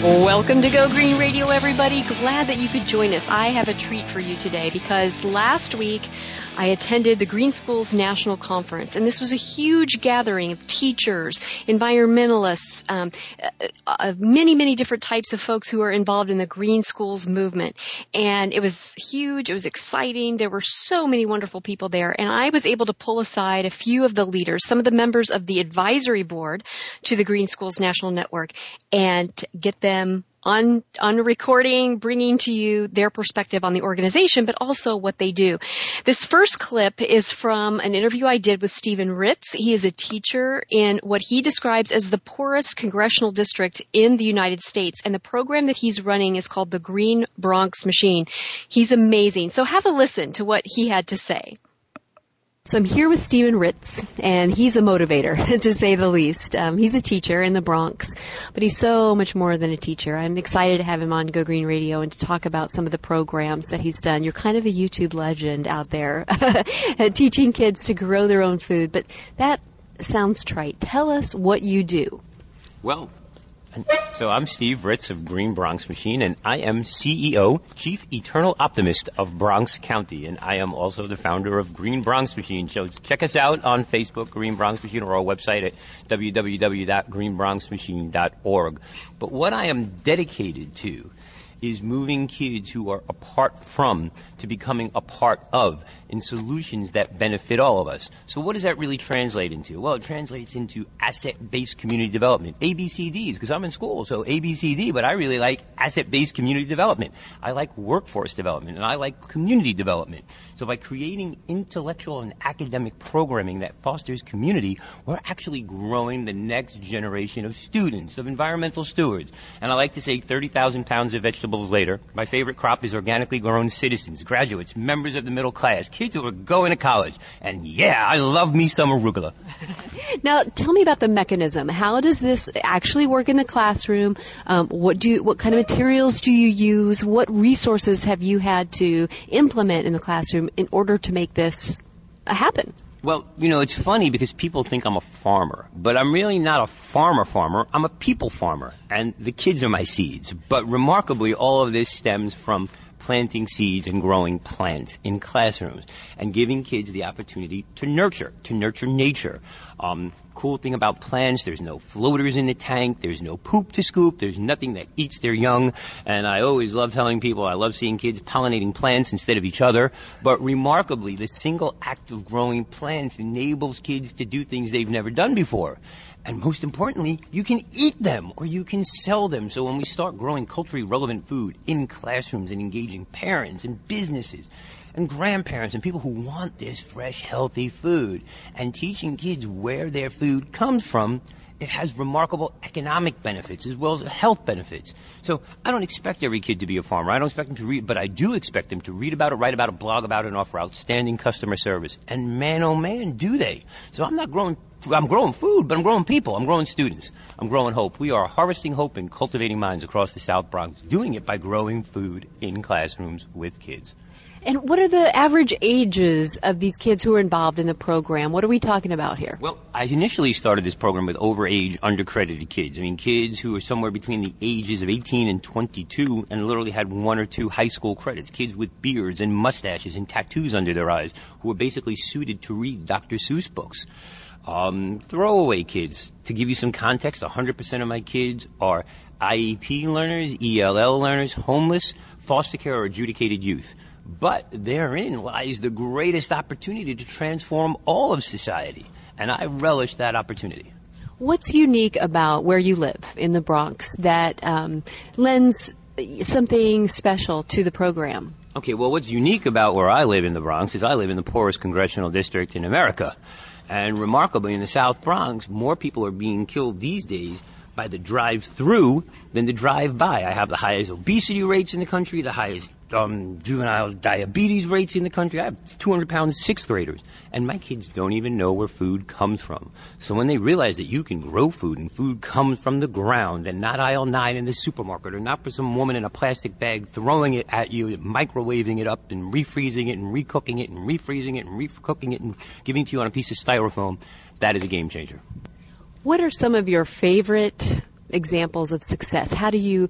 Welcome to Go Green Radio, everybody. Glad that you could join us. I have a treat for you today because last week I attended the Green Schools National Conference, and this was a huge gathering of teachers, environmentalists, um, uh, many, many different types of folks who are involved in the Green Schools movement. And it was huge. It was exciting. There were so many wonderful people there, and I was able to pull aside a few of the leaders, some of the members of the advisory board to the Green Schools National Network, and get them on on recording, bringing to you their perspective on the organization, but also what they do. This first clip is from an interview I did with Stephen Ritz. He is a teacher in what he describes as the poorest congressional district in the United States, and the program that he's running is called the Green Bronx Machine. He's amazing. So have a listen to what he had to say. So I'm here with Stephen Ritz, and he's a motivator, to say the least. Um, he's a teacher in the Bronx, but he's so much more than a teacher. I'm excited to have him on Go Green Radio and to talk about some of the programs that he's done. You're kind of a YouTube legend out there, teaching kids to grow their own food, but that sounds trite. Tell us what you do. Well, so I'm Steve Ritz of Green Bronx Machine, and I am CEO, Chief Eternal Optimist of Bronx County, and I am also the founder of Green Bronx Machine. So check us out on Facebook, Green Bronx Machine, or our website at www.greenbronxmachine.org. But what I am dedicated to is moving kids who are apart from to becoming a part of in solutions that benefit all of us. So what does that really translate into? Well, it translates into asset-based community development, ABCDs, because I'm in school, so ABCD, but I really like asset-based community development. I like workforce development, and I like community development. So by creating intellectual and academic programming that fosters community, we're actually growing the next generation of students, of environmental stewards. And I like to say 30,000 pounds of vegetables later, my favorite crop is organically grown citizens, graduates, members of the middle class, kids who are going to college. And yeah, I love me some arugula. Now, tell me about the mechanism. How does this actually work in the classroom? Um, what do you, what kind of materials do you use? What resources have you had to implement in the classroom in order to make this happen? Well, you know, it's funny because people think I'm a farmer, but I'm really not a farmer farmer. I'm a people farmer, and the kids are my seeds. But remarkably, all of this stems from planting seeds and growing plants in classrooms and giving kids the opportunity to nurture, to nurture nature. Um, cool thing about plants, there's no floaters in the tank, there's no poop to scoop, there's nothing that eats their young. And I always love telling people I love seeing kids pollinating plants instead of each other. But remarkably, the single act of growing plants enables kids to do things they've never done before. And most importantly, you can eat them or you can sell them. So when we start growing culturally relevant food in classrooms and engaging parents and businesses and grandparents and people who want this fresh, healthy food and teaching kids where their food comes from, it has remarkable economic benefits as well as health benefits. So I don't expect every kid to be a farmer. I don't expect them to read, but I do expect them to read about it, write about it, blog about it, and offer outstanding customer service. And man, oh man, do they. So I'm not growing I'm growing food, but I'm growing people. I'm growing students. I'm growing hope. We are harvesting hope and cultivating minds across the South Bronx, doing it by growing food in classrooms with kids. And what are the average ages of these kids who are involved in the program? What are we talking about here? Well, I initially started this program with overage, undercredited kids. I mean, kids who were somewhere between the ages of 18 and 22 and literally had one or two high school credits. Kids with beards and mustaches and tattoos under their eyes who were basically suited to read Dr. Seuss books. Um, throwaway kids. To give you some context, 100% of my kids are IEP learners, ELL learners, homeless, foster care, or adjudicated youth. But therein lies the greatest opportunity to transform all of society. And I relish that opportunity. What's unique about where you live in the Bronx that um, lends something special to the program? Okay, well, what's unique about where I live in the Bronx is I live in the poorest congressional district in America. And remarkably, in the South Bronx, more people are being killed these days by the drive-through than the drive-by. I have the highest obesity rates in the country, the highest um, juvenile diabetes rates in the country. I have 200 pound sixth graders, and my kids don't even know where food comes from. So when they realize that you can grow food and food comes from the ground and not aisle nine in the supermarket or not for some woman in a plastic bag throwing it at you, microwaving it up and refreezing it and recooking it and refreezing it and recooking it and giving it to you on a piece of styrofoam, that is a game changer. What are some of your favorite examples of success? How do you,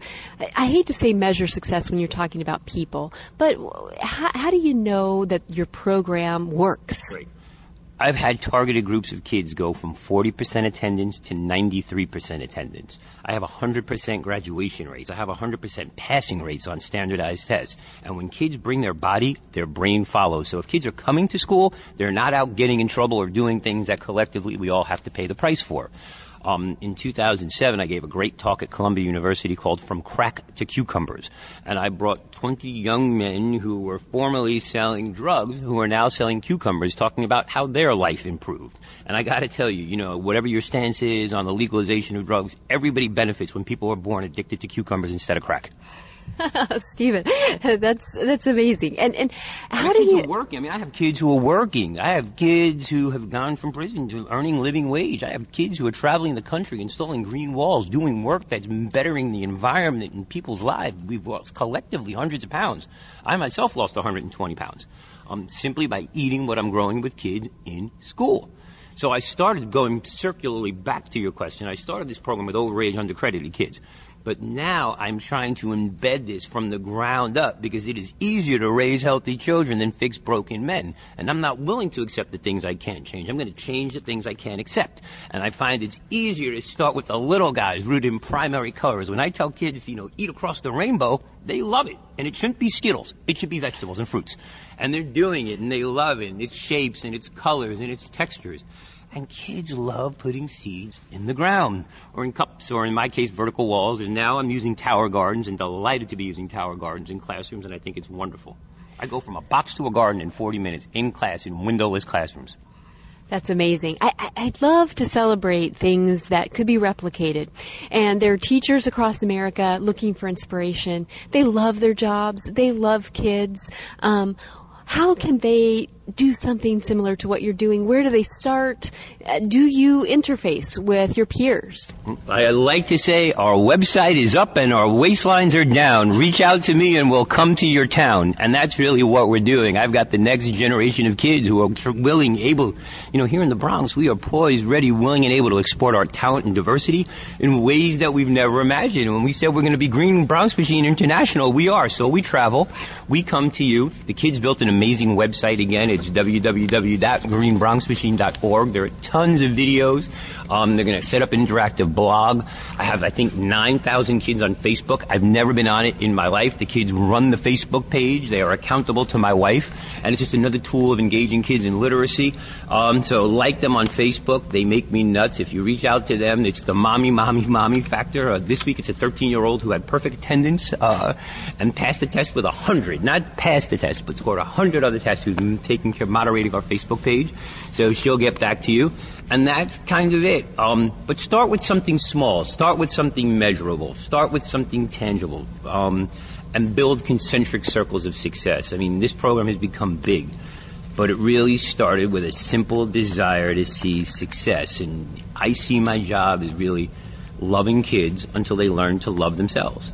I hate to say measure success when you're talking about people, but how, how do you know that your program works? Great. I've had targeted groups of kids go from 40% attendance to 93% attendance. I have 100% graduation rates. I have 100% passing rates on standardized tests. And when kids bring their body, their brain follows. So if kids are coming to school, they're not out getting in trouble or doing things that collectively we all have to pay the price for. Um, in 2007, I gave a great talk at Columbia University called From Crack to Cucumbers. And I brought 20 young men who were formerly selling drugs who are now selling cucumbers talking about how their life improved. And I gotta tell you, you know, whatever your stance is on the legalization of drugs, everybody benefits when people are born addicted to cucumbers instead of crack. Stephen, that's that's amazing. And and how do you work? I mean, I have kids who are working. I have kids who have gone from prison to earning living wage. I have kids who are traveling the country, installing green walls, doing work that's bettering the environment and people's lives. We've lost collectively hundreds of pounds. I myself lost 120 pounds um, simply by eating what I'm growing with kids in school. So I started going circularly back to your question. I started this program with overage, undercredited kids. But now I'm trying to embed this from the ground up because it is easier to raise healthy children than fix broken men. And I'm not willing to accept the things I can't change. I'm going to change the things I can't accept. And I find it's easier to start with the little guys rooted in primary colors. When I tell kids, you know, eat across the rainbow, they love it. And it shouldn't be Skittles. It should be vegetables and fruits. And they're doing it and they love it and its shapes and its colors and its textures. And kids love putting seeds in the ground, or in cups, or in my case, vertical walls. And now I'm using tower gardens and delighted to be using tower gardens in classrooms, and I think it's wonderful. I go from a box to a garden in 40 minutes in class in windowless classrooms. That's amazing. I, I, would love to celebrate things that could be replicated. And there are teachers across America looking for inspiration. They love their jobs. They love kids. Um, how can they do something similar to what you're doing? Where do they start? Uh, do you interface with your peers? I like to say our website is up and our waistlines are down. Reach out to me and we'll come to your town. And that's really what we're doing. I've got the next generation of kids who are willing, able, you know, here in the Bronx, we are poised, ready, willing, and able to export our talent and diversity in ways that we've never imagined. When we said we're going to be Green Bronx Machine International, we are. So we travel. We come to you. The kids built an amazing website again. It's www.greenbronxmachine.org. There are tons of videos. Um, they're going to set up an interactive blog. I have, I think, 9,000 kids on Facebook. I've never been on it in my life. The kids run the Facebook page. They are accountable to my wife. And it's just another tool of engaging kids in literacy. Um, so like them on Facebook. They make me nuts. If you reach out to them, it's the mommy, mommy, mommy factor. Uh, this week it's a 13 year old who had perfect attendance uh, and passed the test with 100. Not passed the test, but scored 100 other tests who's been taking care, moderating our Facebook page. So she'll get back to you. And that's kind of it. Um, but start with something small. Start with something measurable. Start with something tangible. Um, and build concentric circles of success. I mean, this program has become big, but it really started with a simple desire to see success. And I see my job as really loving kids until they learn to love themselves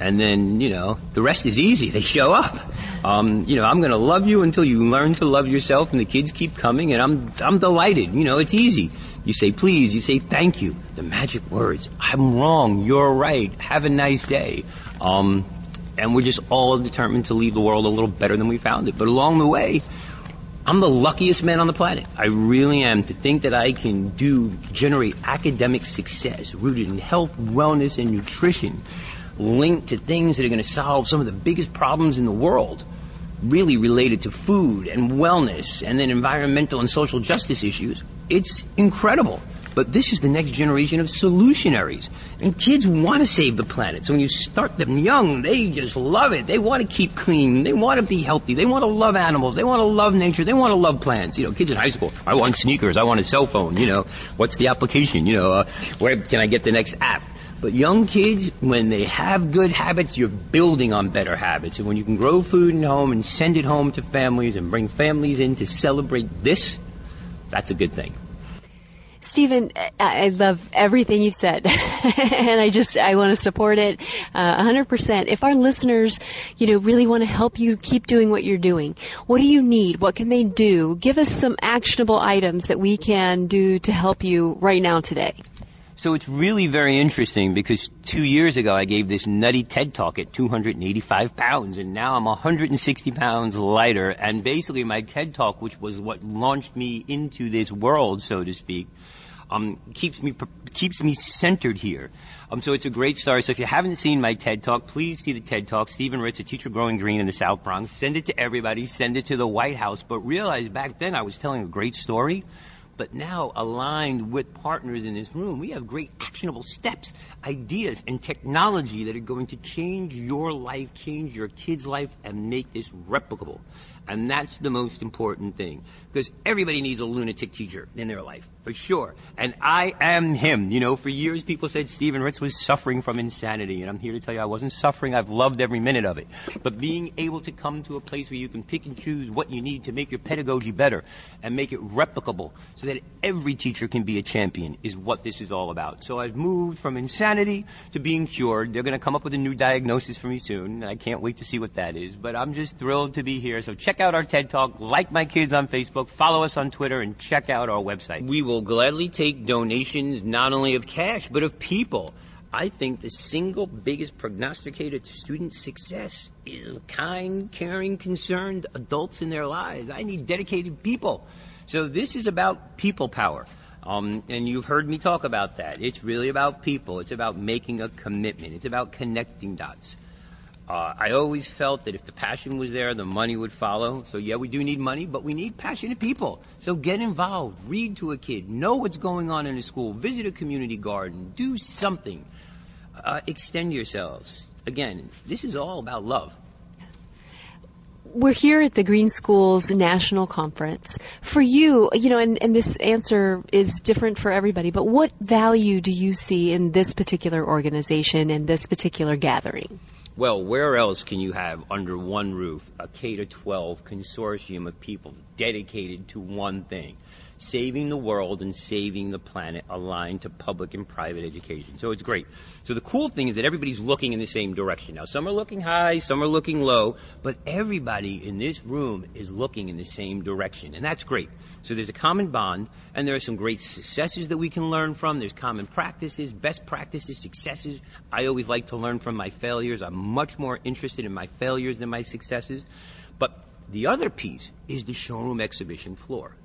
and then you know the rest is easy. They show up. Um, you know, I'm going to love you until you learn to love yourself, and the kids keep coming, and I'm I'm delighted. You know, it's easy. You say please, you say thank you. The magic words. I'm wrong. You're right. Have a nice day. Um, and we're just all determined to leave the world a little better than we found it. But along the way, I'm the luckiest man on the planet. I really am to think that I can do, generate academic success rooted in health, wellness, and nutrition linked to things that are going to solve some of the biggest problems in the world, really related to food and wellness and then environmental and social justice issues. It's incredible. But this is the next generation of solutionaries. And kids want to save the planet. So when you start them young, they just love it. They want to keep clean. They want to be healthy. They want to love animals. They want to love nature. They want to love plants. You know, kids in high school, I want sneakers. I want a cell phone. You know, what's the application? You know, uh, where can I get the next app? But young kids, when they have good habits, you're building on better habits. And when you can grow food in home and send it home to families and bring families in to celebrate this, that's a good thing. Stephen, I love everything you've said, and I just I want to support it uh, 100%. If our listeners, you know, really want to help you keep doing what you're doing, what do you need? What can they do? Give us some actionable items that we can do to help you right now today. So it's really very interesting because two years ago I gave this nutty TED talk at 285 pounds and now I'm 160 pounds lighter and basically my TED talk, which was what launched me into this world, so to speak, um, keeps me keeps me centered here. Um, so it's a great story. So if you haven't seen my TED Talk, please see the TED Talk. Stephen Ritz, a teacher growing green in the South Bronx. Send it to everybody. Send it to the White House. But realize back then I was telling a great story but now aligned with partners in this room, we have great actionable steps, ideas, and technology that are going to change your life, change your kid's life, and make this replicable. And that's the most important thing. Because everybody needs a lunatic teacher in their life, for sure. And I am him. You know, for years people said Stephen Ritz was suffering from insanity. And I'm here to tell you I wasn't suffering. I've loved every minute of it. But being able to come to a place where you can pick and choose what you need to make your pedagogy better and make it replicable so that every teacher can be a champion is what this is all about. So I've moved from insanity to being cured. They're going to come up with a new diagnosis for me soon. And I can't wait to see what that is. But I'm just thrilled to be here. So check out our TED Talk, like my kids on Facebook, follow us on Twitter, and check out our website. We will gladly take donations not only of cash, but of people. I think the single biggest prognosticator to student success is kind, caring, concerned adults in their lives. I need dedicated people. So this is about people power. Um, and you've heard me talk about that. It's really about people. It's about making a commitment. It's about connecting dots. Uh, I always felt that if the passion was there, the money would follow. So yeah, we do need money, but we need passionate people. So get involved, read to a kid, know what's going on in a school, visit a community garden, do something, uh, extend yourselves. Again, this is all about love. We're here at the Green Schools National Conference. For you, you know, and, and this answer is different for everybody, but what value do you see in this particular organization and this particular gathering? Well, where else can you have under one roof a K to 12 consortium of people dedicated to one thing? Saving the world and saving the planet aligned to public and private education. So it's great. So the cool thing is that everybody's looking in the same direction. Now, some are looking high, some are looking low, but everybody in this room is looking in the same direction. And that's great. So there's a common bond, and there are some great successes that we can learn from. There's common practices, best practices, successes. I always like to learn from my failures. I'm much more interested in my failures than my successes. But the other piece is the showroom exhibition floor.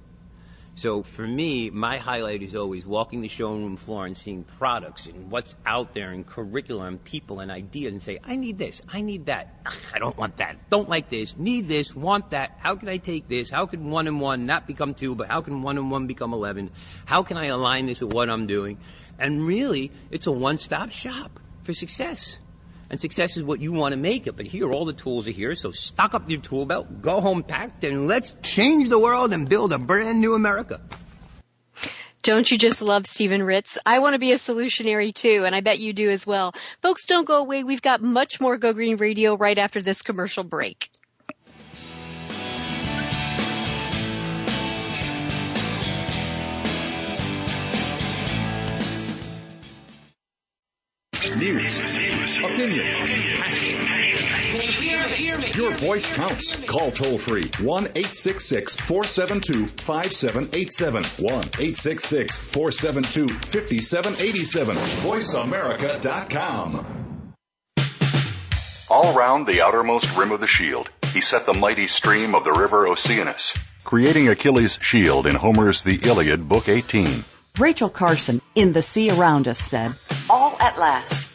So for me, my highlight is always walking the showroom floor and seeing products and what's out there and curriculum, and people and ideas and say, I need this, I need that. I don't want that. Don't like this, need this, want that. How can I take this? How can one and one not become two, but how can one and one become 11? How can I align this with what I'm doing? And really, it's a one-stop shop for success. And success is what you want to make it. But here, all the tools are here. So stock up your tool belt, go home packed, and let's change the world and build a brand new America. Don't you just love Stephen Ritz? I want to be a solutionary too, and I bet you do as well. Folks, don't go away. We've got much more Go Green Radio right after this commercial break. News, opinion, your voice counts. Call toll free 1 866 472 5787. 1 866 472 5787. VoiceAmerica.com. All round the outermost rim of the shield he set the mighty stream of the river Oceanus, creating Achilles' shield in Homer's The Iliad, Book 18. Rachel Carson, in The Sea Around Us, said, All at last,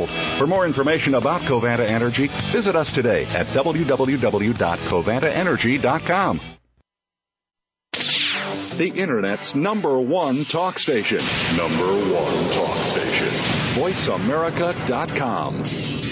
For more information about Covanta Energy, visit us today at www.covantaenergy.com. The Internet's number one talk station. Number one talk station. VoiceAmerica.com.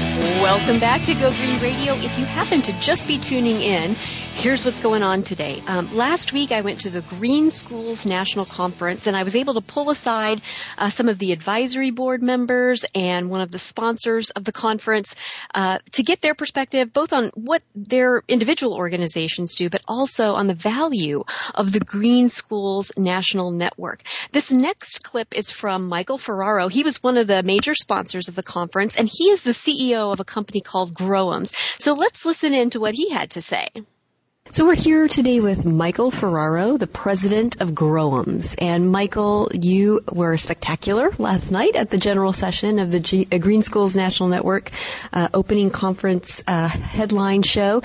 Welcome back to Go Green Radio. If you happen to just be tuning in, here's what's going on today. Um, last week I went to the Green Schools National Conference and I was able to pull aside uh, some of the advisory board members and one of the sponsors of the conference uh, to get their perspective both on what their individual organizations do, but also on the value of the Green Schools National Network. This next clip is from Michael Ferraro. He was one of the major sponsors of the conference and he is the CEO of a company called Growums. So let's listen in to what he had to say. So we're here today with Michael Ferraro, the president of Growums. And Michael, you were spectacular last night at the general session of the G- uh, Green Schools National Network uh, opening conference uh, headline show.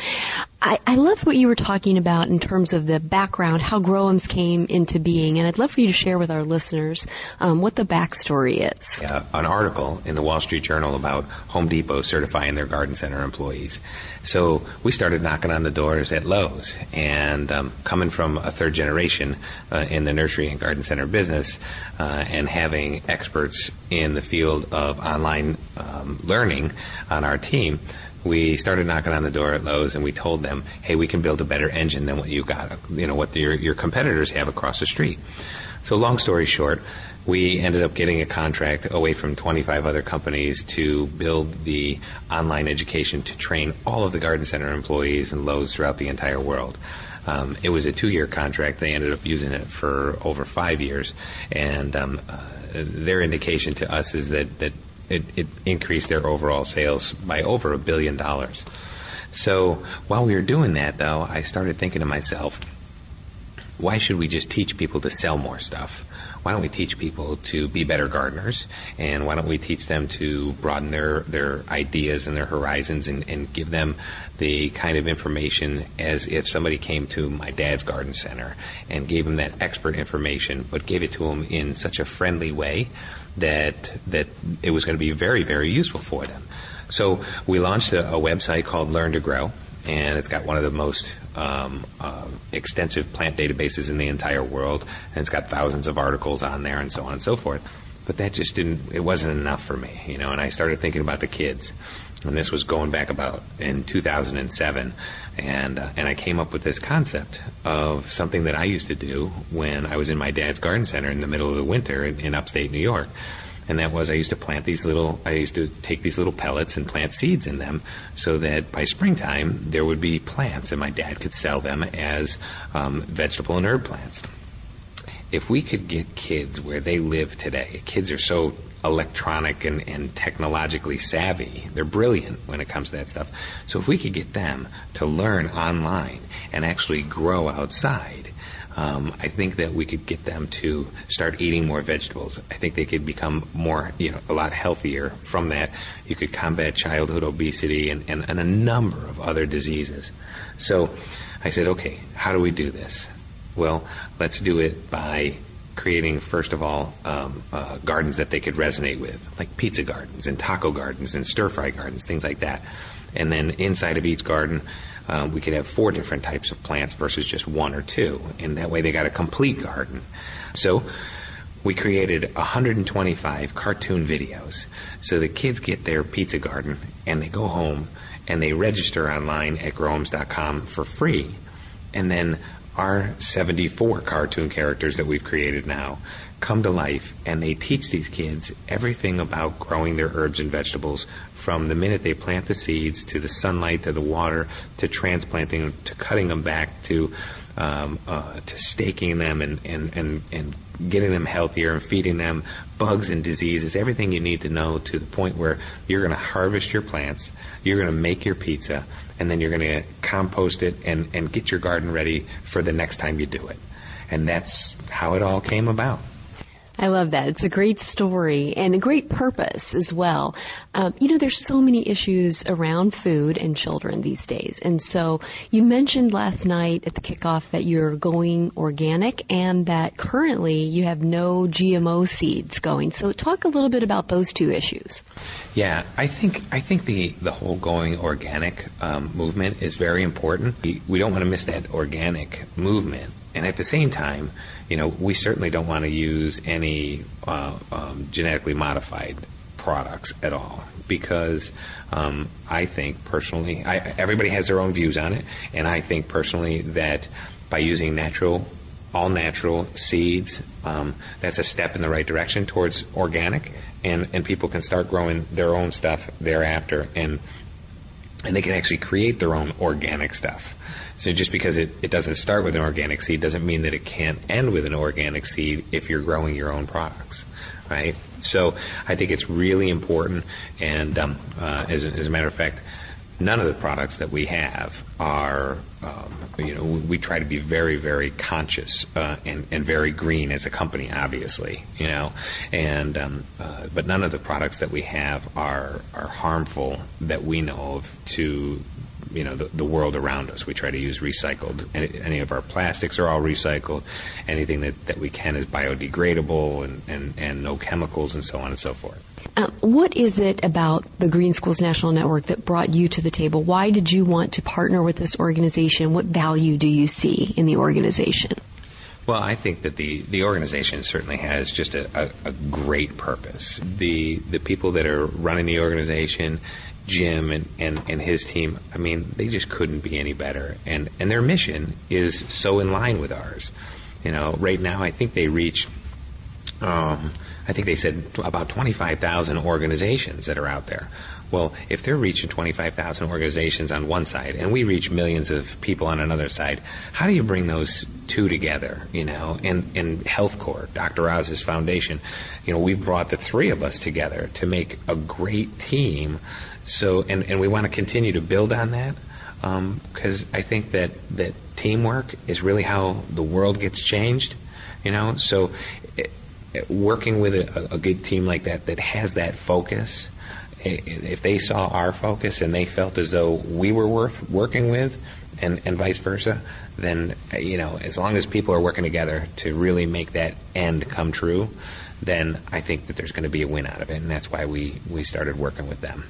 I, I love what you were talking about in terms of the background, how Growums came into being, and I'd love for you to share with our listeners um, what the backstory is. An article in the Wall Street Journal about Home Depot certifying their garden center employees. So we started knocking on the doors at Lowe's, and um, coming from a third generation uh, in the nursery and garden center business, uh, and having experts in the field of online um, learning on our team we started knocking on the door at Lowe's and we told them, hey, we can build a better engine than what you got, you know, what your, your competitors have across the street. So long story short, we ended up getting a contract away from 25 other companies to build the online education to train all of the garden center employees and Lowe's throughout the entire world. Um, it was a two-year contract. They ended up using it for over five years, and um, uh, their indication to us is that that it, it increased their overall sales by over a billion dollars. So while we were doing that, though, I started thinking to myself, why should we just teach people to sell more stuff? Why don't we teach people to be better gardeners? And why don't we teach them to broaden their, their ideas and their horizons and, and give them the kind of information as if somebody came to my dad's garden center and gave them that expert information, but gave it to them in such a friendly way that that it was going to be very very useful for them. So we launched a, a website called Learn to Grow, and it's got one of the most um, uh, extensive plant databases in the entire world, and it's got thousands of articles on there and so on and so forth. But that just didn't, it wasn't enough for me, you know, and I started thinking about the kids. And this was going back about in 2007, and uh, and I came up with this concept of something that I used to do when I was in my dad's garden center in the middle of the winter in, in upstate New York and that was I used to plant these little, I used to take these little pellets and plant seeds in them so that by springtime there would be plants and my dad could sell them as um, vegetable and herb plants. If we could get kids where they live today, kids are so electronic and, and technologically savvy. They're brilliant when it comes to that stuff. So if we could get them to learn online and actually grow outside, um, I think that we could get them to start eating more vegetables. I think they could become more, you know, a lot healthier from that. You could combat childhood obesity and, and, and a number of other diseases. So I said, okay, how do we do this? Well, let's do it by creating, first of all, um, uh, gardens that they could resonate with, like pizza gardens and taco gardens and stir fry gardens, things like that. And then inside of each garden, um, we could have four different types of plants versus just one or two. And that way they got a complete garden. So we created 125 cartoon videos. So the kids get their pizza garden and they go home and they register online at growums.com for free. And then our 74 cartoon characters that we've created now come to life and they teach these kids everything about growing their herbs and vegetables from the minute they plant the seeds to the sunlight to the water to transplanting them to cutting them back to um, uh, to staking them and, and, and, and getting them healthier and feeding them bugs and diseases, everything you need to know to the point where you're going to harvest your plants, you're going to make your pizza, and then you're going to compost it and, and get your garden ready for the next time you do it. And that's how it all came about. I love that. It's a great story and a great purpose as well. Um, you know, there's so many issues around food and children these days. And so you mentioned last night at the kickoff that you're going organic and that currently you have no GMO seeds going. So talk a little bit about those two issues. Yeah, I think I think the the whole going organic um, movement is very important. We, we don't want to miss that organic movement, and at the same time, you know, we certainly don't want to use any uh, um, genetically modified products at all because um, I think personally, I, everybody has their own views on it, and I think personally that by using natural, all natural seeds, um, that's a step in the right direction towards organic, and and people can start growing their own stuff thereafter, and and they can actually create their own organic stuff. So just because it, it doesn't start with an organic seed doesn't mean that it can't end with an organic seed if you're growing your own products, right? So I think it's really important, and um, uh, as, as a matter of fact, none of the products that we have are, um, you know, we try to be very, very conscious uh, and, and very green as a company, obviously, you know, and um, uh, but none of the products that we have are are harmful that we know of to you know the, the world around us. We try to use recycled. Any, any of our plastics are all recycled. Anything that, that we can is biodegradable and, and, and no chemicals and so on and so forth. Um, what is it about the Green Schools National Network that brought you to the table? Why did you want to partner with this organization? What value do you see in the organization? Well, I think that the, the organization certainly has just a, a, a, great purpose. The the people that are running the organization Jim and, and, and his team, I mean, they just couldn't be any better. And, and their mission is so in line with ours. You know, right now I think they reach, um, I think they said about 25,000 organizations that are out there. Well, if they're reaching 25,000 organizations on one side and we reach millions of people on another side, how do you bring those two together? You know, and, and HealthCorps, Dr. Oz's foundation, you know, we've brought the three of us together to make a great team so, and, and we want to continue to build on that because um, I think that, that teamwork is really how the world gets changed. You know, so it, it, working with a, a good team like that that has that focus, eh, if they saw our focus and they felt as though we were worth working with, and, and vice versa, then you know, as long as people are working together to really make that end come true, then I think that there's going to be a win out of it, and that's why we we started working with them.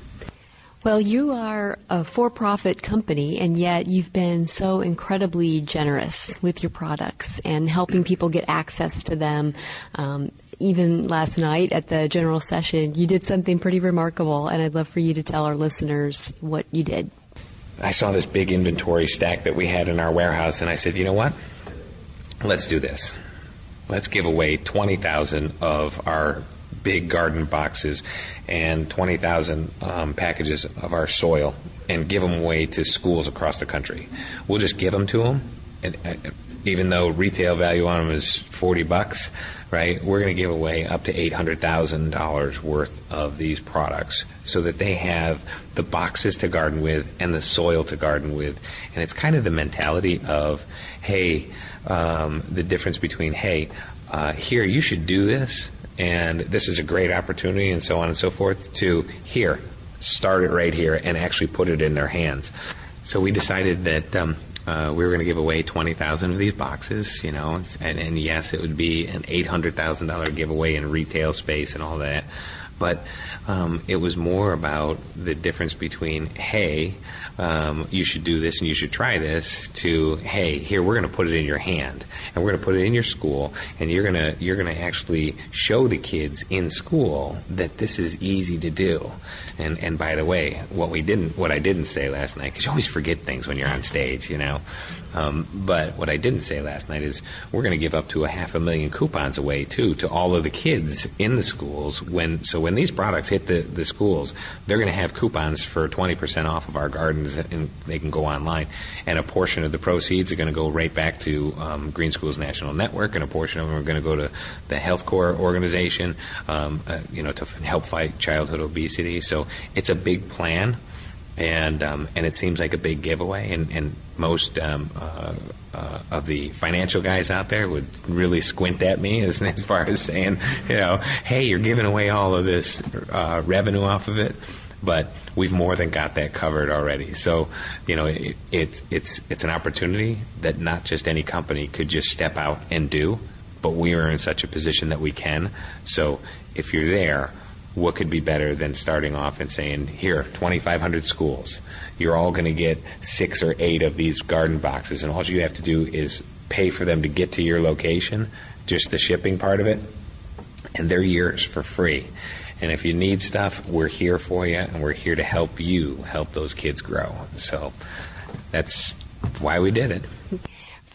Well, you are a for-profit company and yet you've been so incredibly generous with your products and helping people get access to them. Um, even last night at the general session, you did something pretty remarkable and I'd love for you to tell our listeners what you did. I saw this big inventory stack that we had in our warehouse and I said, you know what? Let's do this. Let's give away 20,000 of our big garden boxes and 20,000 um, packages of our soil and give them away to schools across the country. We'll just give them to them. And, uh, even though retail value on them is 40 bucks, right? We're going to give away up to $800,000 worth of these products so that they have the boxes to garden with and the soil to garden with. And it's kind of the mentality of, hey, um, the difference between, hey, uh, here, you should do this, and this is a great opportunity, and so on and so forth, to here, start it right here and actually put it in their hands. So we decided that um, uh, we were going to give away 20,000 of these boxes, you know, and, and yes, it would be an $800,000 giveaway in retail space and all that. But um, it was more about the difference between, hey, um, you should do this and you should try this, to, hey, here we're going to put it in your hand and we're going to put it in your school and you're going to you're going to actually show the kids in school that this is easy to do. And and by the way, what we didn't, what I didn't say last night, because you always forget things when you're on stage, you know. Um, but what I didn't say last night is we're going to give up to a half a million coupons away too to all of the kids in the schools when so when these products hit the, the schools, they're going to have coupons for 20% off of our gardens and they can go online. And a portion of the proceeds are going to go right back to um, Green Schools National Network and a portion of them are going to go to the HealthCorps organization, um, uh, you know, to help fight childhood obesity. So it's a big plan and um, and it seems like a big giveaway. And, and most um, uh, uh, of the financial guys out there would really squint at me as, as far as saying, you know, hey, you're giving away all of this uh, revenue off of it. But we've more than got that covered already. So, you know, it, it, it's it's an opportunity that not just any company could just step out and do, but we are in such a position that we can. So, if you're there, what could be better than starting off and saying, here, 2,500 schools. You're all going to get six or eight of these garden boxes, and all you have to do is pay for them to get to your location, just the shipping part of it, and they're yours for free. And if you need stuff, we're here for you, and we're here to help you help those kids grow. So that's why we did it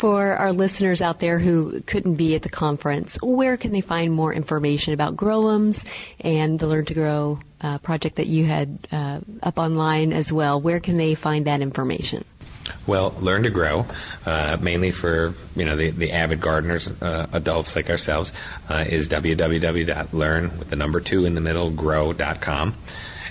for our listeners out there who couldn't be at the conference, where can they find more information about Growums and the Learn to Grow uh, project that you had uh, up online as well? Where can they find that information? Well, Learn to Grow, uh, mainly for you know the, the avid gardeners, uh, adults like ourselves, uh, is www.learn with the number two in the middle grow.com,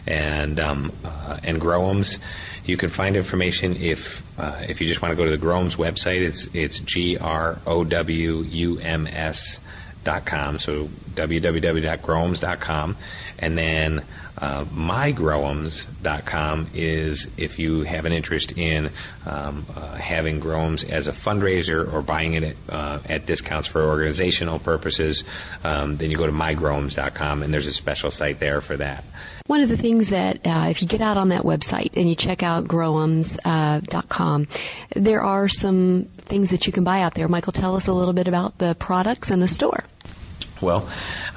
and um, uh, and Growums you can find information if uh, if you just want to go to the Growums website. It's it's g r o w u m s dot com. So www.growums.com, and then uh, mygrowums.com is if you have an interest in um, uh, having Growums as a fundraiser or buying it at, uh, at discounts for organizational purposes, um, then you go to mygrowums.com and there's a special site there for that. One of the things that uh, if you get out on that website and you check out growums.com, uh, there are some things that you can buy out there. Michael, tell us a little bit about the products and the store. Well,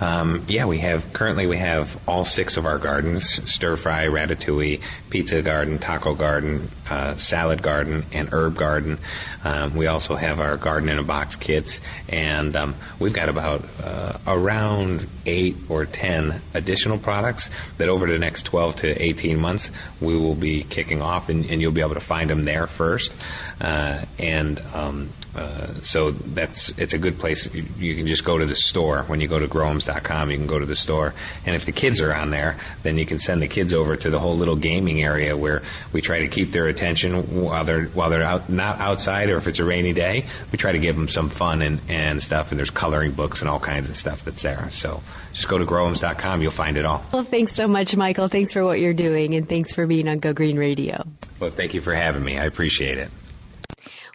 um, yeah, we have currently we have all six of our gardens: stir fry, ratatouille, pizza garden, taco garden, uh, salad garden, and herb garden. Um, we also have our garden in a box kits, and um, we've got about uh, around eight or ten additional products that over the next 12 to 18 months we will be kicking off, and, and you'll be able to find them there first. Uh, and um, uh, so that's it's a good place. You, you, can just go to the store when you go to growums.com. You can go to the store, and if the kids are on there, then you can send the kids over to the whole little gaming area where we try to keep their attention while they're while they're out not outside or if it's a rainy day. We try to give them some fun and and stuff. And there's coloring books and all kinds of stuff that's there. So just go to growums.com. You'll find it all. Well, thanks so much, Michael. Thanks for what you're doing, and thanks for being on Go Green Radio. Well, thank you for having me. I appreciate it.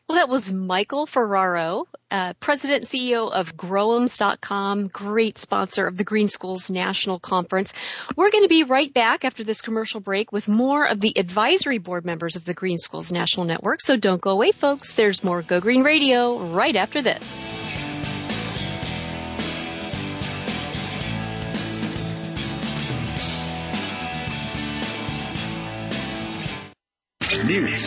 Well, that was Michael Ferraro, uh, President CEO of Growums.com, great sponsor of the Green Schools National Conference. We're going to be right back after this commercial break with more of the advisory board members of the Green Schools National Network. So don't go away, folks. There's more Go Green Radio right after this. News,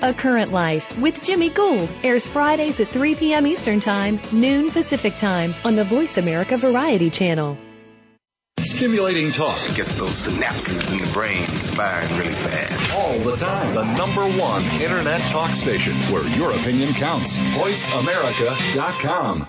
A Current Life with Jimmy Gould airs Fridays at 3 p.m. Eastern Time, noon Pacific Time on the Voice America Variety Channel. Stimulating talk gets those synapses in the brain firing really fast. All the time. The number one internet talk station where your opinion counts. VoiceAmerica.com.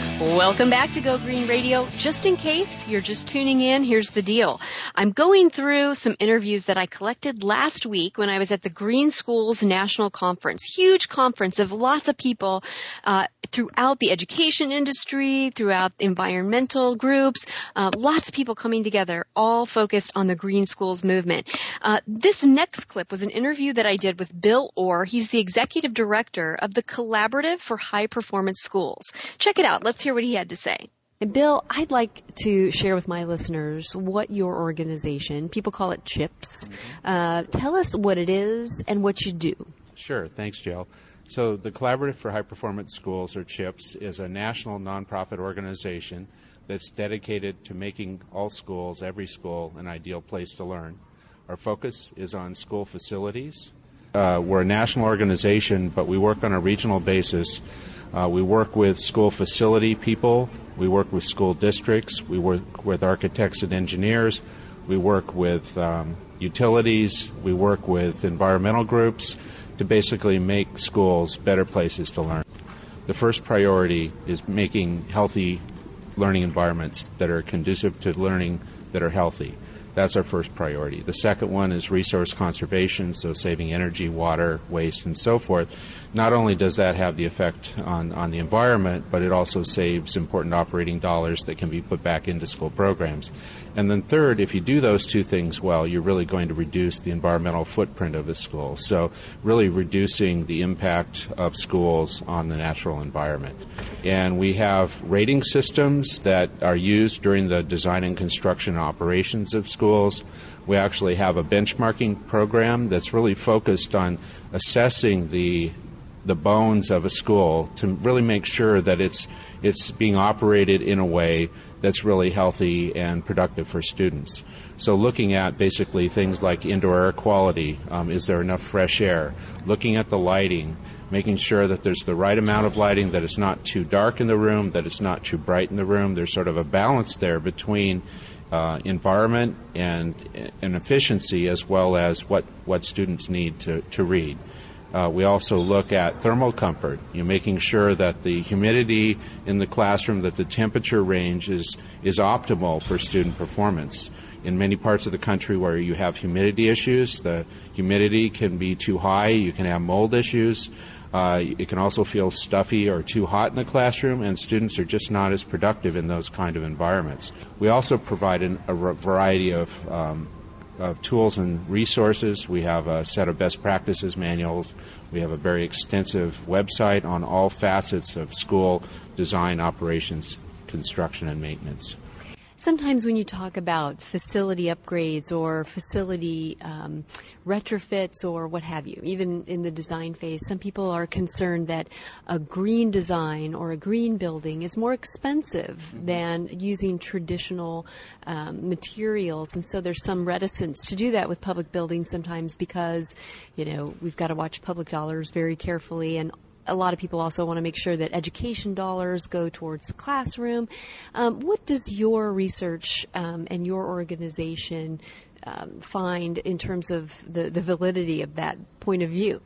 Welcome back to Go Green Radio. Just in case you're just tuning in, here's the deal. I'm going through some interviews that I collected last week when I was at the Green Schools National Conference. Huge conference of lots of people uh, throughout the education industry, throughout environmental groups, uh, lots of people coming together, all focused on the Green Schools movement. Uh, this next clip was an interview that I did with Bill Orr. He's the executive director of the Collaborative for High Performance Schools. Check it out. Let's hear what he had to say. And Bill, I'd like to share with my listeners what your organization, people call it CHIPS, uh, tell us what it is and what you do. Sure. Thanks, Jill. So, the Collaborative for High Performance Schools, or CHIPS, is a national nonprofit organization that's dedicated to making all schools, every school, an ideal place to learn. Our focus is on school facilities. Uh, we're a national organization, but we work on a regional basis. Uh, we work with school facility people, we work with school districts, we work with architects and engineers, we work with um, utilities, we work with environmental groups to basically make schools better places to learn. The first priority is making healthy learning environments that are conducive to learning that are healthy. That's our first priority. The second one is resource conservation, so saving energy, water, waste, and so forth. Not only does that have the effect on, on the environment, but it also saves important operating dollars that can be put back into school programs. And then third, if you do those two things well, you're really going to reduce the environmental footprint of a school. So really reducing the impact of schools on the natural environment. And we have rating systems that are used during the design and construction operations of schools. We actually have a benchmarking program that's really focused on assessing the the bones of a school to really make sure that it's it's being operated in a way that's really healthy and productive for students. So looking at basically things like indoor air quality, um, is there enough fresh air? Looking at the lighting, making sure that there's the right amount of lighting, that it's not too dark in the room, that it's not too bright in the room. There's sort of a balance there between uh, environment and, and efficiency as well as what, what students need to, to read. Uh, we also look at thermal comfort, you know, making sure that the humidity in the classroom, that the temperature range is, is optimal for student performance. In many parts of the country where you have humidity issues, the humidity can be too high, you can have mold issues. Uh, it can also feel stuffy or too hot in the classroom, and students are just not as productive in those kind of environments. We also provide an, a variety of um, of tools and resources. We have a set of best practices manuals. We have a very extensive website on all facets of school design, operations, construction, and maintenance. Sometimes when you talk about facility upgrades or facility um, retrofits or what have you, even in the design phase, some people are concerned that a green design or a green building is more expensive mm-hmm. than using traditional um, materials, and so there's some reticence to do that with public buildings sometimes because, you know, we've got to watch public dollars very carefully and a lot of people also want to make sure that education dollars go towards the classroom. Um, what does your research um, and your organization um, find in terms of the, the validity of that point of view?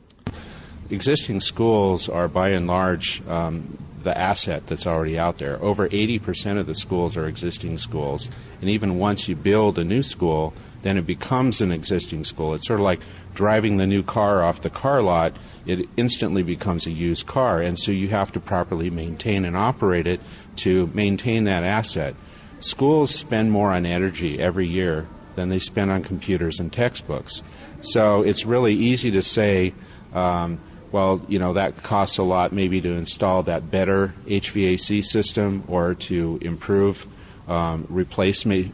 Existing schools are by and large um, the asset that's already out there. Over 80% of the schools are existing schools. And even once you build a new school, then it becomes an existing school. It's sort of like driving the new car off the car lot. It instantly becomes a used car. And so you have to properly maintain and operate it to maintain that asset. Schools spend more on energy every year than they spend on computers and textbooks. So it's really easy to say, um, well, you know, that costs a lot maybe to install that better HVAC system or to improve um,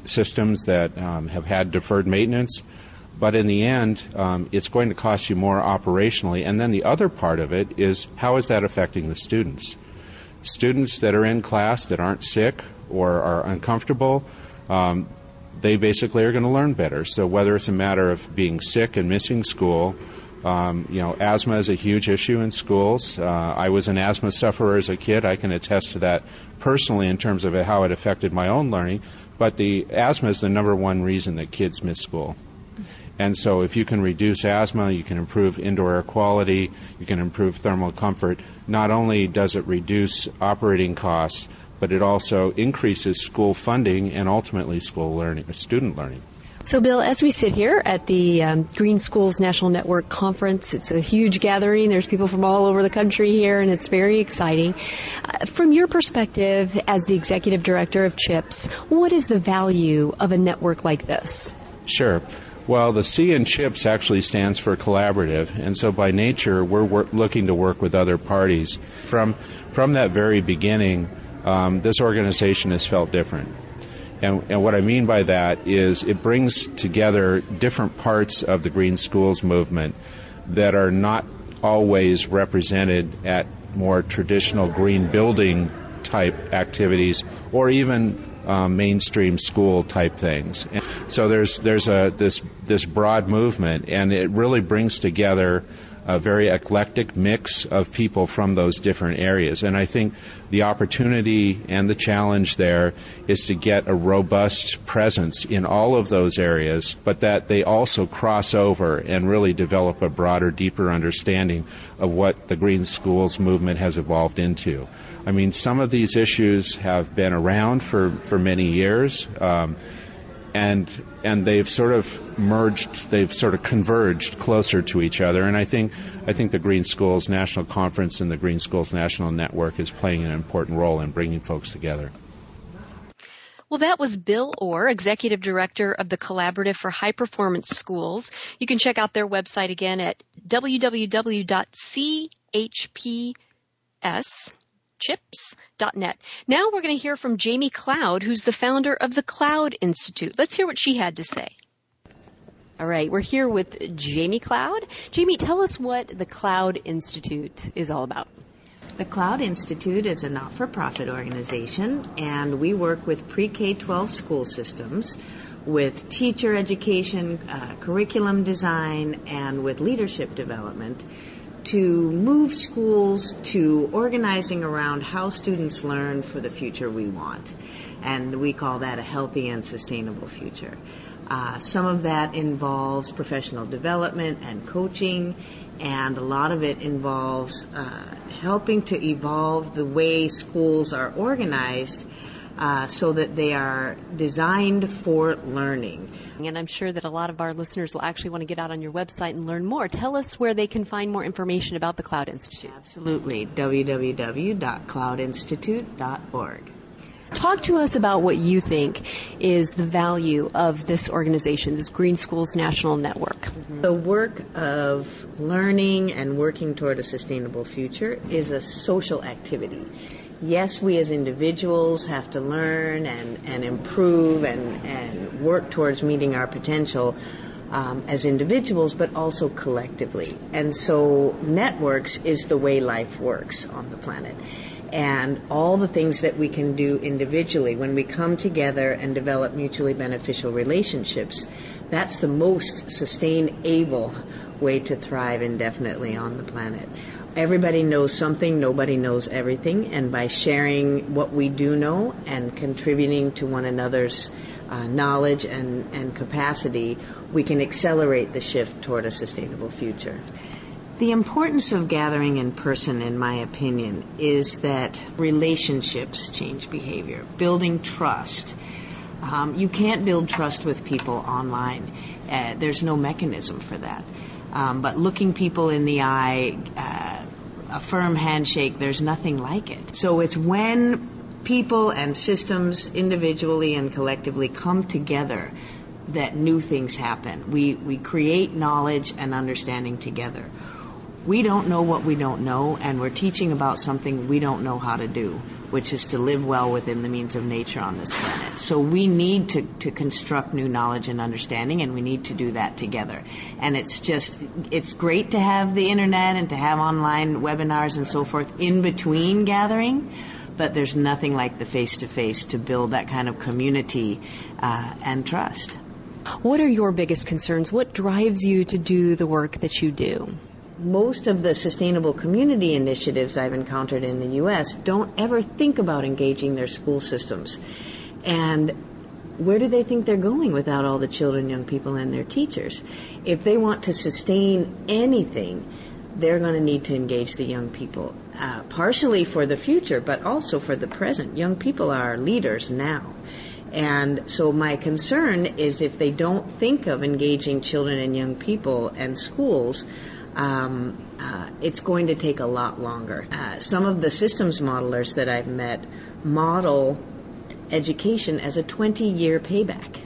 systems that um, have had deferred maintenance. But in the end, um, it's going to cost you more operationally. And then the other part of it is how is that affecting the students? Students that are in class that aren't sick or are uncomfortable, um, they basically are going to learn better. So whether it's a matter of being sick and missing school, um, you know, asthma is a huge issue in schools. Uh, I was an asthma sufferer as a kid. I can attest to that personally in terms of how it affected my own learning. But the asthma is the number one reason that kids miss school. And so, if you can reduce asthma, you can improve indoor air quality, you can improve thermal comfort. Not only does it reduce operating costs, but it also increases school funding and ultimately school learning, student learning. So, Bill, as we sit here at the um, Green Schools National Network Conference, it's a huge gathering. There's people from all over the country here, and it's very exciting. Uh, from your perspective as the executive director of CHIPS, what is the value of a network like this? Sure. Well, the C in CHIPS actually stands for collaborative, and so by nature, we're wor- looking to work with other parties. From from that very beginning, um, this organization has felt different. And, and, what I mean by that is it brings together different parts of the Green Schools movement that are not always represented at more traditional green building type activities or even um, mainstream school type things. And so there's there's a this this broad movement, and it really brings together a very eclectic mix of people from those different areas. And I think the opportunity and the challenge there is to get a robust presence in all of those areas, but that they also cross over and really develop a broader, deeper understanding of what the Green Schools movement has evolved into. I mean, some of these issues have been around for, for many years. Um, and and they've sort of merged, they've sort of converged closer to each other. And I think I think the Green Schools National Conference and the Green Schools National Network is playing an important role in bringing folks together. Well, that was Bill Orr, Executive Director of the Collaborative for High Performance Schools. You can check out their website again at www.chps chips.net. Now we're going to hear from Jamie Cloud, who's the founder of the Cloud Institute. Let's hear what she had to say. All right, we're here with Jamie Cloud. Jamie, tell us what the Cloud Institute is all about. The Cloud Institute is a not for profit organization, and we work with pre K 12 school systems with teacher education, uh, curriculum design, and with leadership development to move schools to organizing around how students learn for the future we want. And we call that a healthy and sustainable future. Uh, some of that involves professional development and coaching, and a lot of it involves uh, helping to evolve the way schools are organized uh, so that they are designed for learning. And I'm sure that a lot of our listeners will actually want to get out on your website and learn more. Tell us where they can find more information about the Cloud Institute. Absolutely. www.cloudinstitute.org. Talk to us about what you think is the value of this organization, this Green Schools National Network. The work of learning and working toward a sustainable future is a social activity yes, we as individuals have to learn and, and improve and, and work towards meeting our potential um, as individuals, but also collectively. And so networks is the way life works on the planet. And all the things that we can do individually, when we come together and develop mutually beneficial relationships, that's the most sustainable way to thrive indefinitely on the planet everybody knows something, nobody knows everything, and by sharing what we do know and contributing to one another's uh, knowledge and, and capacity, we can accelerate the shift toward a sustainable future. The importance of gathering in person, in my opinion, is that relationships change behavior, building trust. Um, you can't build trust with people online. Uh, there's no mechanism for that. Um, but looking people in the eye, uh, a firm handshake, there's nothing like it. So it's when people and systems individually and collectively come together that new things happen. We, we create knowledge and understanding together. We don't know what we don't know, and we're teaching about something we don't know how to do which is to live well within the means of nature on this planet. So we need to, to construct new knowledge and understanding, and we need to do that together. And it's just, it's great to have the internet and to have online webinars and so forth in between gathering, but there's nothing like the face to face to build that kind of community uh, and trust. What are your biggest concerns? What drives you to do the work that you do? Most of the sustainable community initiatives I've encountered in the U.S. don't ever think about engaging their school systems. And where do they think they're going without all the children, young people, and their teachers? If they want to sustain anything, they're going to need to engage the young people, uh, partially for the future, but also for the present. Young people are leaders now. And so my concern is if they don't think of engaging children and young people and schools, um, uh, it's going to take a lot longer. Uh, some of the systems modelers that I've met model education as a 20 year payback.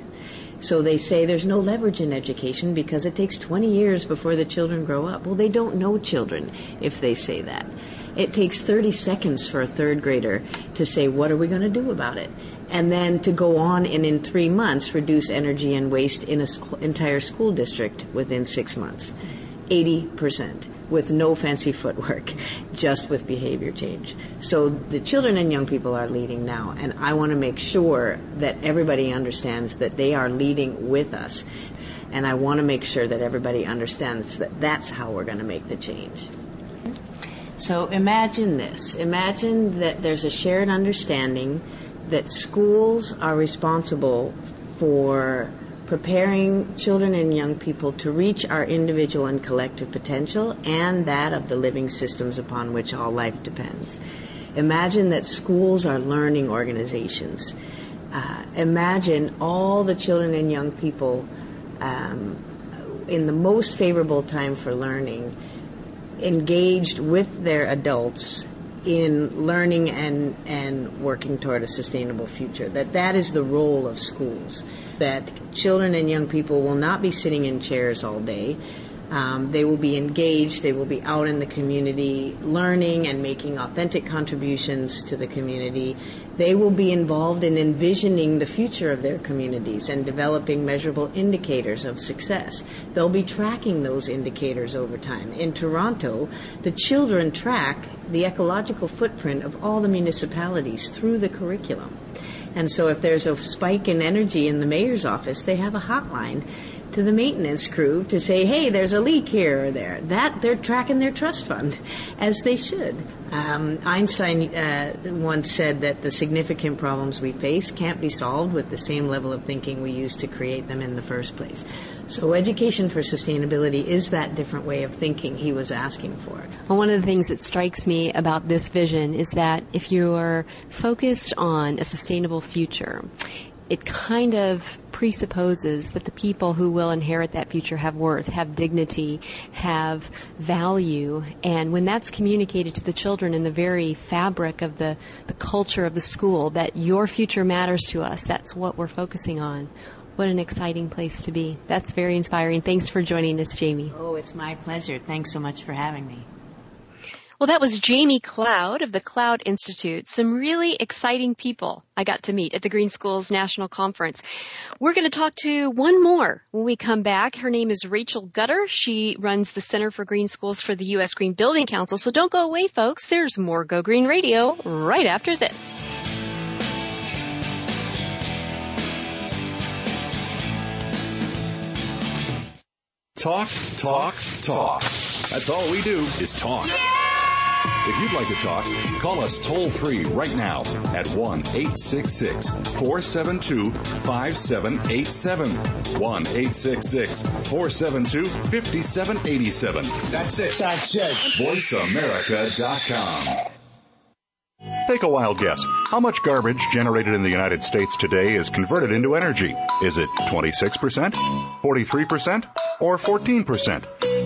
So they say there's no leverage in education because it takes 20 years before the children grow up. Well, they don't know children if they say that. It takes 30 seconds for a third grader to say, what are we going to do about it? And then to go on and in three months reduce energy and waste in an entire school district within six months. 80% with no fancy footwork, just with behavior change. So the children and young people are leading now, and I want to make sure that everybody understands that they are leading with us. And I want to make sure that everybody understands that that's how we're going to make the change. So imagine this. Imagine that there's a shared understanding that schools are responsible for preparing children and young people to reach our individual and collective potential and that of the living systems upon which all life depends. Imagine that schools are learning organizations. Uh, imagine all the children and young people um, in the most favorable time for learning engaged with their adults in learning and, and working toward a sustainable future. That that is the role of schools that children and young people will not be sitting in chairs all day. Um, they will be engaged. They will be out in the community learning and making authentic contributions to the community. They will be involved in envisioning the future of their communities and developing measurable indicators of success. They'll be tracking those indicators over time. In Toronto, the children track the ecological footprint of all the municipalities through the curriculum. And so if there's a spike in energy in the mayor's office, they have a hotline to the maintenance crew to say, hey, there's a leak here or there. That they're tracking their trust fund, as they should. Um, Einstein uh, once said that the significant problems we face can't be solved with the same level of thinking we used to create them in the first place. So education for sustainability is that different way of thinking he was asking for. Well, one of the things that strikes me about this vision is that if you're focused on a sustainable future, it kind of presupposes that the people who will inherit that future have worth, have dignity, have value. And when that's communicated to the children in the very fabric of the, the culture of the school, that your future matters to us, that's what we're focusing on. What an exciting place to be. That's very inspiring. Thanks for joining us, Jamie. Oh, it's my pleasure. Thanks so much for having me. Well, that was Jamie Cloud of the Cloud Institute. Some really exciting people I got to meet at the Green Schools National Conference. We're going to talk to one more when we come back. Her name is Rachel Gutter. She runs the Center for Green Schools for the U.S. Green Building Council. So don't go away, folks. There's more Go Green Radio right after this. Talk, talk, talk. That's all we do is talk. If you'd like to talk, call us toll free right now at 1 866 472 5787. 1 866 472 5787. That's it. That's it. VoiceAmerica.com. Take a wild guess. How much garbage generated in the United States today is converted into energy? Is it 26%, 43%, or 14%?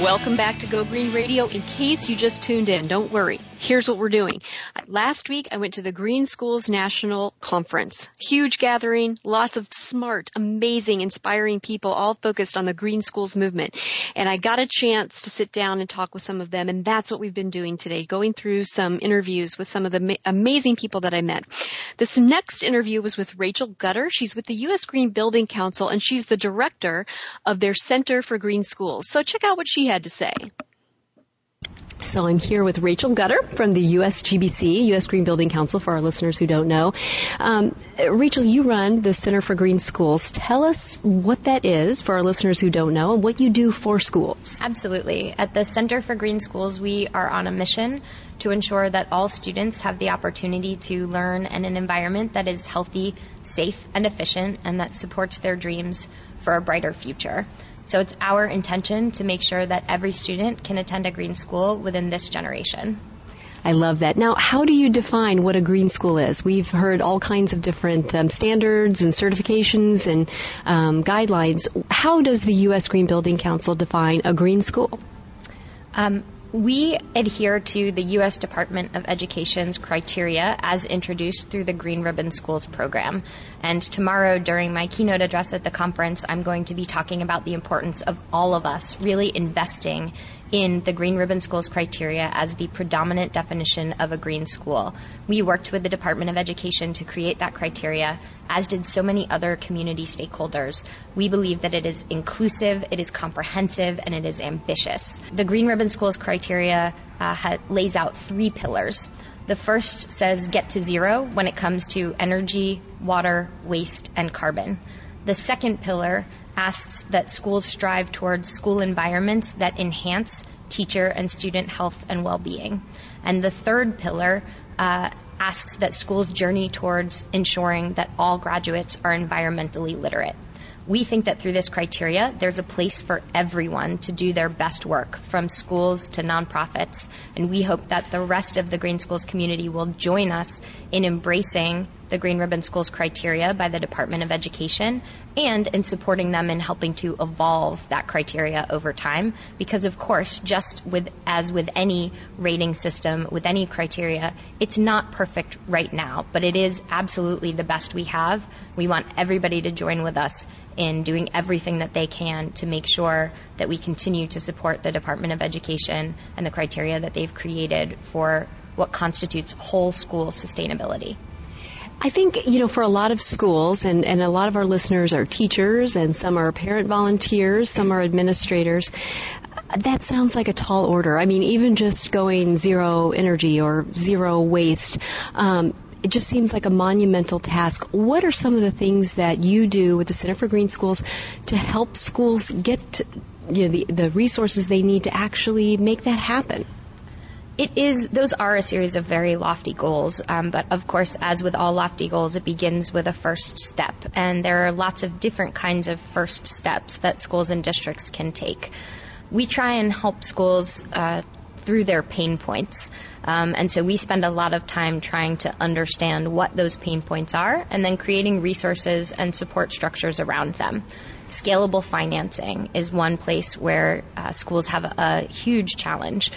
Welcome back to Go Green Radio. In case you just tuned in, don't worry. Here's what we're doing. Last week I went to the Green Schools National Conference. Huge gathering, lots of smart, amazing, inspiring people all focused on the Green Schools movement. And I got a chance to sit down and talk with some of them and that's what we've been doing today, going through some interviews with some of the ma- amazing people that I met. This next interview was with Rachel Gutter. She's with the U.S. Green Building Council and she's the director of their Center for Green Schools. So check out what she had to say. So I'm here with Rachel Gutter from the USGBC, U.S. Green Building Council, for our listeners who don't know. Um, Rachel, you run the Center for Green Schools. Tell us what that is for our listeners who don't know and what you do for schools. Absolutely. At the Center for Green Schools, we are on a mission to ensure that all students have the opportunity to learn in an environment that is healthy, safe, and efficient, and that supports their dreams for a brighter future. So it's our intention to make sure that every student can attend a green school within this generation. I love that. Now, how do you define what a green school is? We've heard all kinds of different um, standards and certifications and um, guidelines. How does the U.S. Green Building Council define a green school? Um, we adhere to the U.S. Department of Education's criteria as introduced through the Green Ribbon Schools program. And tomorrow, during my keynote address at the conference, I'm going to be talking about the importance of all of us really investing in the Green Ribbon Schools criteria as the predominant definition of a green school. We worked with the Department of Education to create that criteria, as did so many other community stakeholders. We believe that it is inclusive, it is comprehensive, and it is ambitious. The Green Ribbon Schools criteria uh, ha- lays out three pillars. The first says get to zero when it comes to energy, water, waste, and carbon. The second pillar asks that schools strive towards school environments that enhance teacher and student health and well-being. And the third pillar uh, asks that schools journey towards ensuring that all graduates are environmentally literate. We think that through this criteria, there's a place for everyone to do their best work, from schools to nonprofits. And we hope that the rest of the Green Schools community will join us in embracing the Green Ribbon Schools criteria by the Department of Education and in supporting them in helping to evolve that criteria over time. Because of course, just with, as with any rating system, with any criteria, it's not perfect right now, but it is absolutely the best we have. We want everybody to join with us in doing everything that they can to make sure that we continue to support the Department of Education and the criteria that they've created for what constitutes whole school sustainability. I think, you know, for a lot of schools, and, and a lot of our listeners are teachers, and some are parent volunteers, some are administrators, that sounds like a tall order. I mean, even just going zero energy or zero waste, um, it just seems like a monumental task. What are some of the things that you do with the Center for Green Schools to help schools get to, you know, the, the resources they need to actually make that happen? It is, those are a series of very lofty goals, um, but of course, as with all lofty goals, it begins with a first step. And there are lots of different kinds of first steps that schools and districts can take. We try and help schools uh, through their pain points. Um, and so we spend a lot of time trying to understand what those pain points are and then creating resources and support structures around them. Scalable financing is one place where uh, schools have a, a huge challenge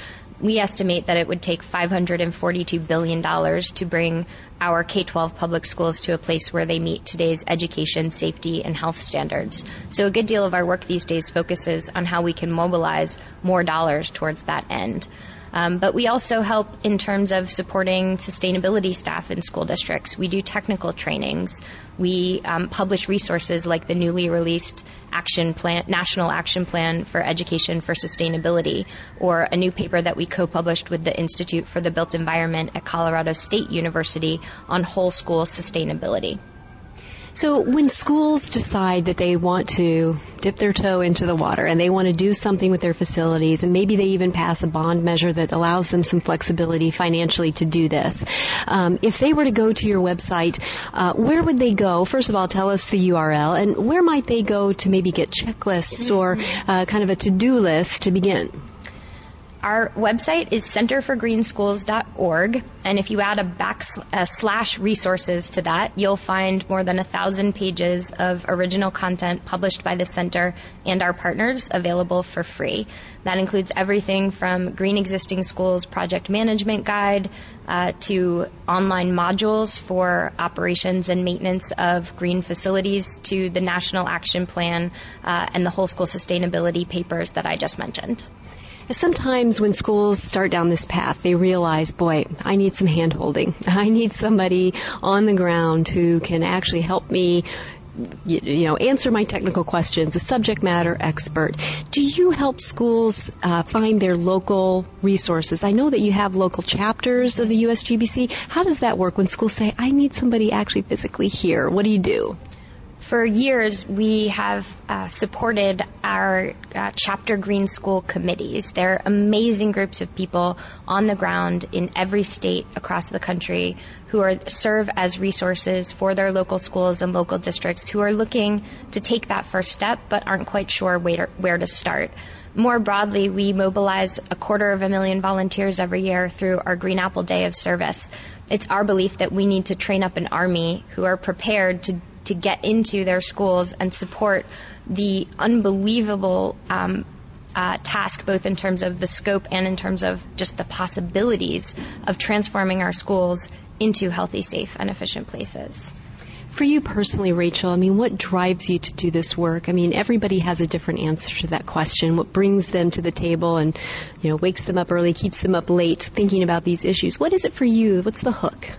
we estimate that it would take $542 billion to bring our K 12 public schools to a place where they meet today's education, safety, and health standards. So, a good deal of our work these days focuses on how we can mobilize more dollars towards that end. Um, but we also help in terms of supporting sustainability staff in school districts. We do technical trainings. We um, publish resources like the newly released action plan, National Action Plan for Education for Sustainability, or a new paper that we co-published with the Institute for the Built Environment at Colorado State University on whole school sustainability. So when schools decide that they want to dip their toe into the water and they want to do something with their facilities and maybe they even pass a bond measure that allows them some flexibility financially to do this, um, if they were to go to your website, uh, where would they go? First of all, tell us the URL and where might they go to maybe get checklists or uh, kind of a to-do list to begin? Our website is centerforgreenschools.org, and if you add a backslash resources to that, you'll find more than a thousand pages of original content published by the center and our partners available for free. That includes everything from Green Existing Schools Project Management Guide uh, to online modules for operations and maintenance of green facilities to the National Action Plan uh, and the whole school sustainability papers that I just mentioned. Sometimes when schools start down this path, they realize, boy, I need some hand holding. I need somebody on the ground who can actually help me you know, answer my technical questions, a subject matter expert. Do you help schools uh, find their local resources? I know that you have local chapters of the USGBC. How does that work when schools say, I need somebody actually physically here? What do you do? For years, we have uh, supported our uh, chapter green school committees. They're amazing groups of people on the ground in every state across the country who are serve as resources for their local schools and local districts who are looking to take that first step but aren't quite sure where, where to start. More broadly, we mobilize a quarter of a million volunteers every year through our Green Apple Day of Service. It's our belief that we need to train up an army who are prepared to to get into their schools and support the unbelievable um, uh, task, both in terms of the scope and in terms of just the possibilities of transforming our schools into healthy, safe, and efficient places. For you personally, Rachel, I mean, what drives you to do this work? I mean, everybody has a different answer to that question. What brings them to the table and, you know, wakes them up early, keeps them up late thinking about these issues? What is it for you? What's the hook?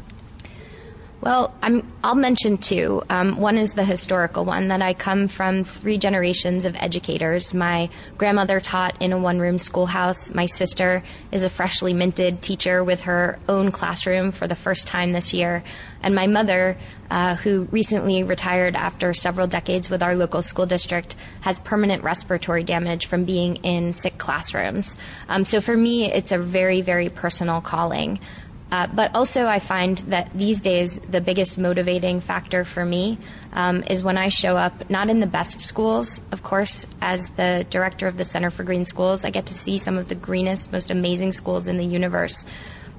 Well, i will mention two. Um, one is the historical one that I come from three generations of educators. My grandmother taught in a one room schoolhouse. My sister is a freshly minted teacher with her own classroom for the first time this year. And my mother, uh, who recently retired after several decades with our local school district, has permanent respiratory damage from being in sick classrooms. Um, so for me, it's a very, very personal calling. Uh, but also, I find that these days the biggest motivating factor for me um, is when I show up, not in the best schools, of course, as the director of the Center for Green Schools, I get to see some of the greenest, most amazing schools in the universe.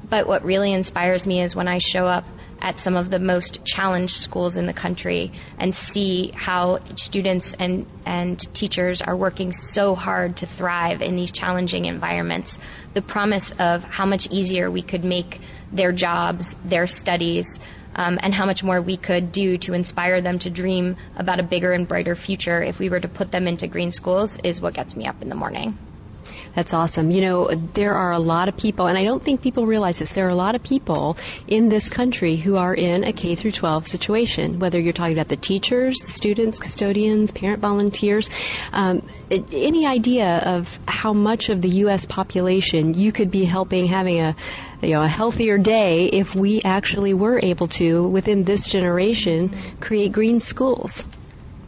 But what really inspires me is when I show up at some of the most challenged schools in the country and see how students and, and teachers are working so hard to thrive in these challenging environments. The promise of how much easier we could make their jobs, their studies, um, and how much more we could do to inspire them to dream about a bigger and brighter future if we were to put them into green schools is what gets me up in the morning. That's awesome. You know, there are a lot of people, and I don't think people realize this, there are a lot of people in this country who are in a K through 12 situation, whether you're talking about the teachers, the students, custodians, parent volunteers. Um, any idea of how much of the U.S. population you could be helping having a you know, a healthier day if we actually were able to, within this generation, create green schools?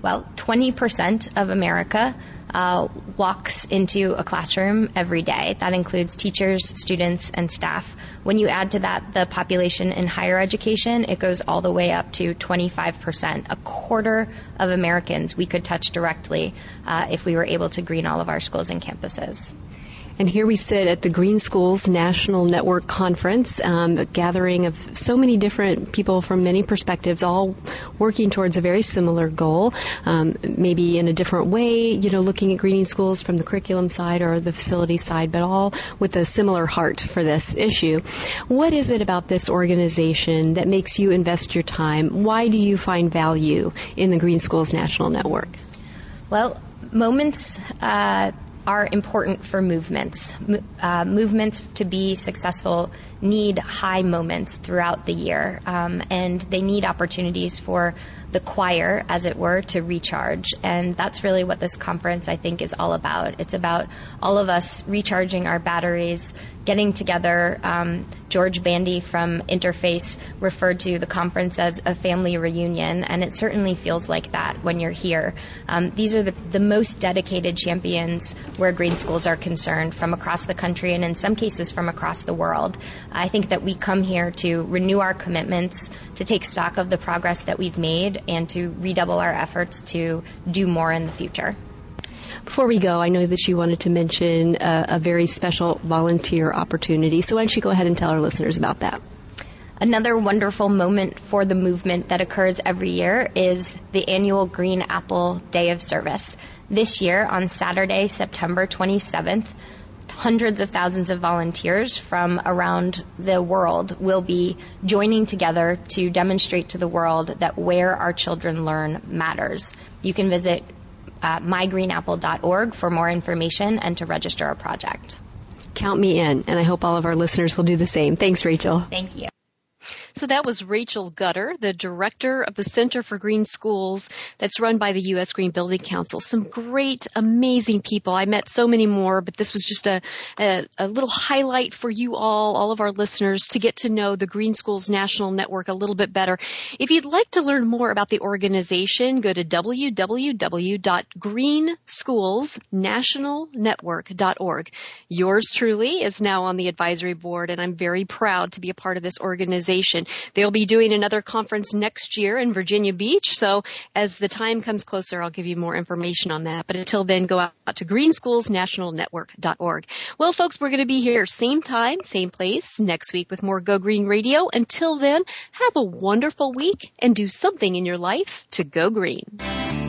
Well, 20% of America uh, walks into a classroom every day. That includes teachers, students, and staff. When you add to that the population in higher education, it goes all the way up to 25%. A quarter of Americans we could touch directly uh, if we were able to green all of our schools and campuses. And here we sit at the Green Schools National Network Conference, um, a gathering of so many different people from many perspectives, all working towards a very similar goal, um, maybe in a different way, you know, looking at greening schools from the curriculum side or the facility side, but all with a similar heart for this issue. What is it about this organization that makes you invest your time? Why do you find value in the Green Schools National Network? Well, moments uh, are important for movements. Uh, movements to be successful need high moments throughout the year, um, and they need opportunities for the choir, as it were, to recharge. And that's really what this conference, I think, is all about. It's about all of us recharging our batteries, getting together. Um, George Bandy from Interface referred to the conference as a family reunion, and it certainly feels like that when you're here. Um, these are the, the most dedicated champions where green schools are concerned from across the country and in some cases from across the world. I think that we come here to renew our commitments, to take stock of the progress that we've made, and to redouble our efforts to do more in the future. Before we go, I know that you wanted to mention a, a very special volunteer opportunity. So why don't you go ahead and tell our listeners about that? Another wonderful moment for the movement that occurs every year is the annual Green Apple Day of Service. This year, on Saturday, September 27th, hundreds of thousands of volunteers from around the world will be joining together to demonstrate to the world that where our children learn matters. You can visit uh, mygreenapple.org for more information and to register a project. Count me in, and I hope all of our listeners will do the same. Thanks, Rachel. Thank you. So that was Rachel Gutter, the director of the Center for Green Schools that's run by the U.S. Green Building Council. Some great, amazing people. I met so many more, but this was just a, a, a little highlight for you all, all of our listeners, to get to know the Green Schools National Network a little bit better. If you'd like to learn more about the organization, go to www.greenschoolsnationalnetwork.org. Yours truly is now on the advisory board, and I'm very proud to be a part of this organization. They'll be doing another conference next year in Virginia Beach. So as the time comes closer, I'll give you more information on that. But until then, go out to greenschoolsnationalnetwork.org. Well, folks, we're going to be here same time, same place next week with more Go Green Radio. Until then, have a wonderful week and do something in your life to go green.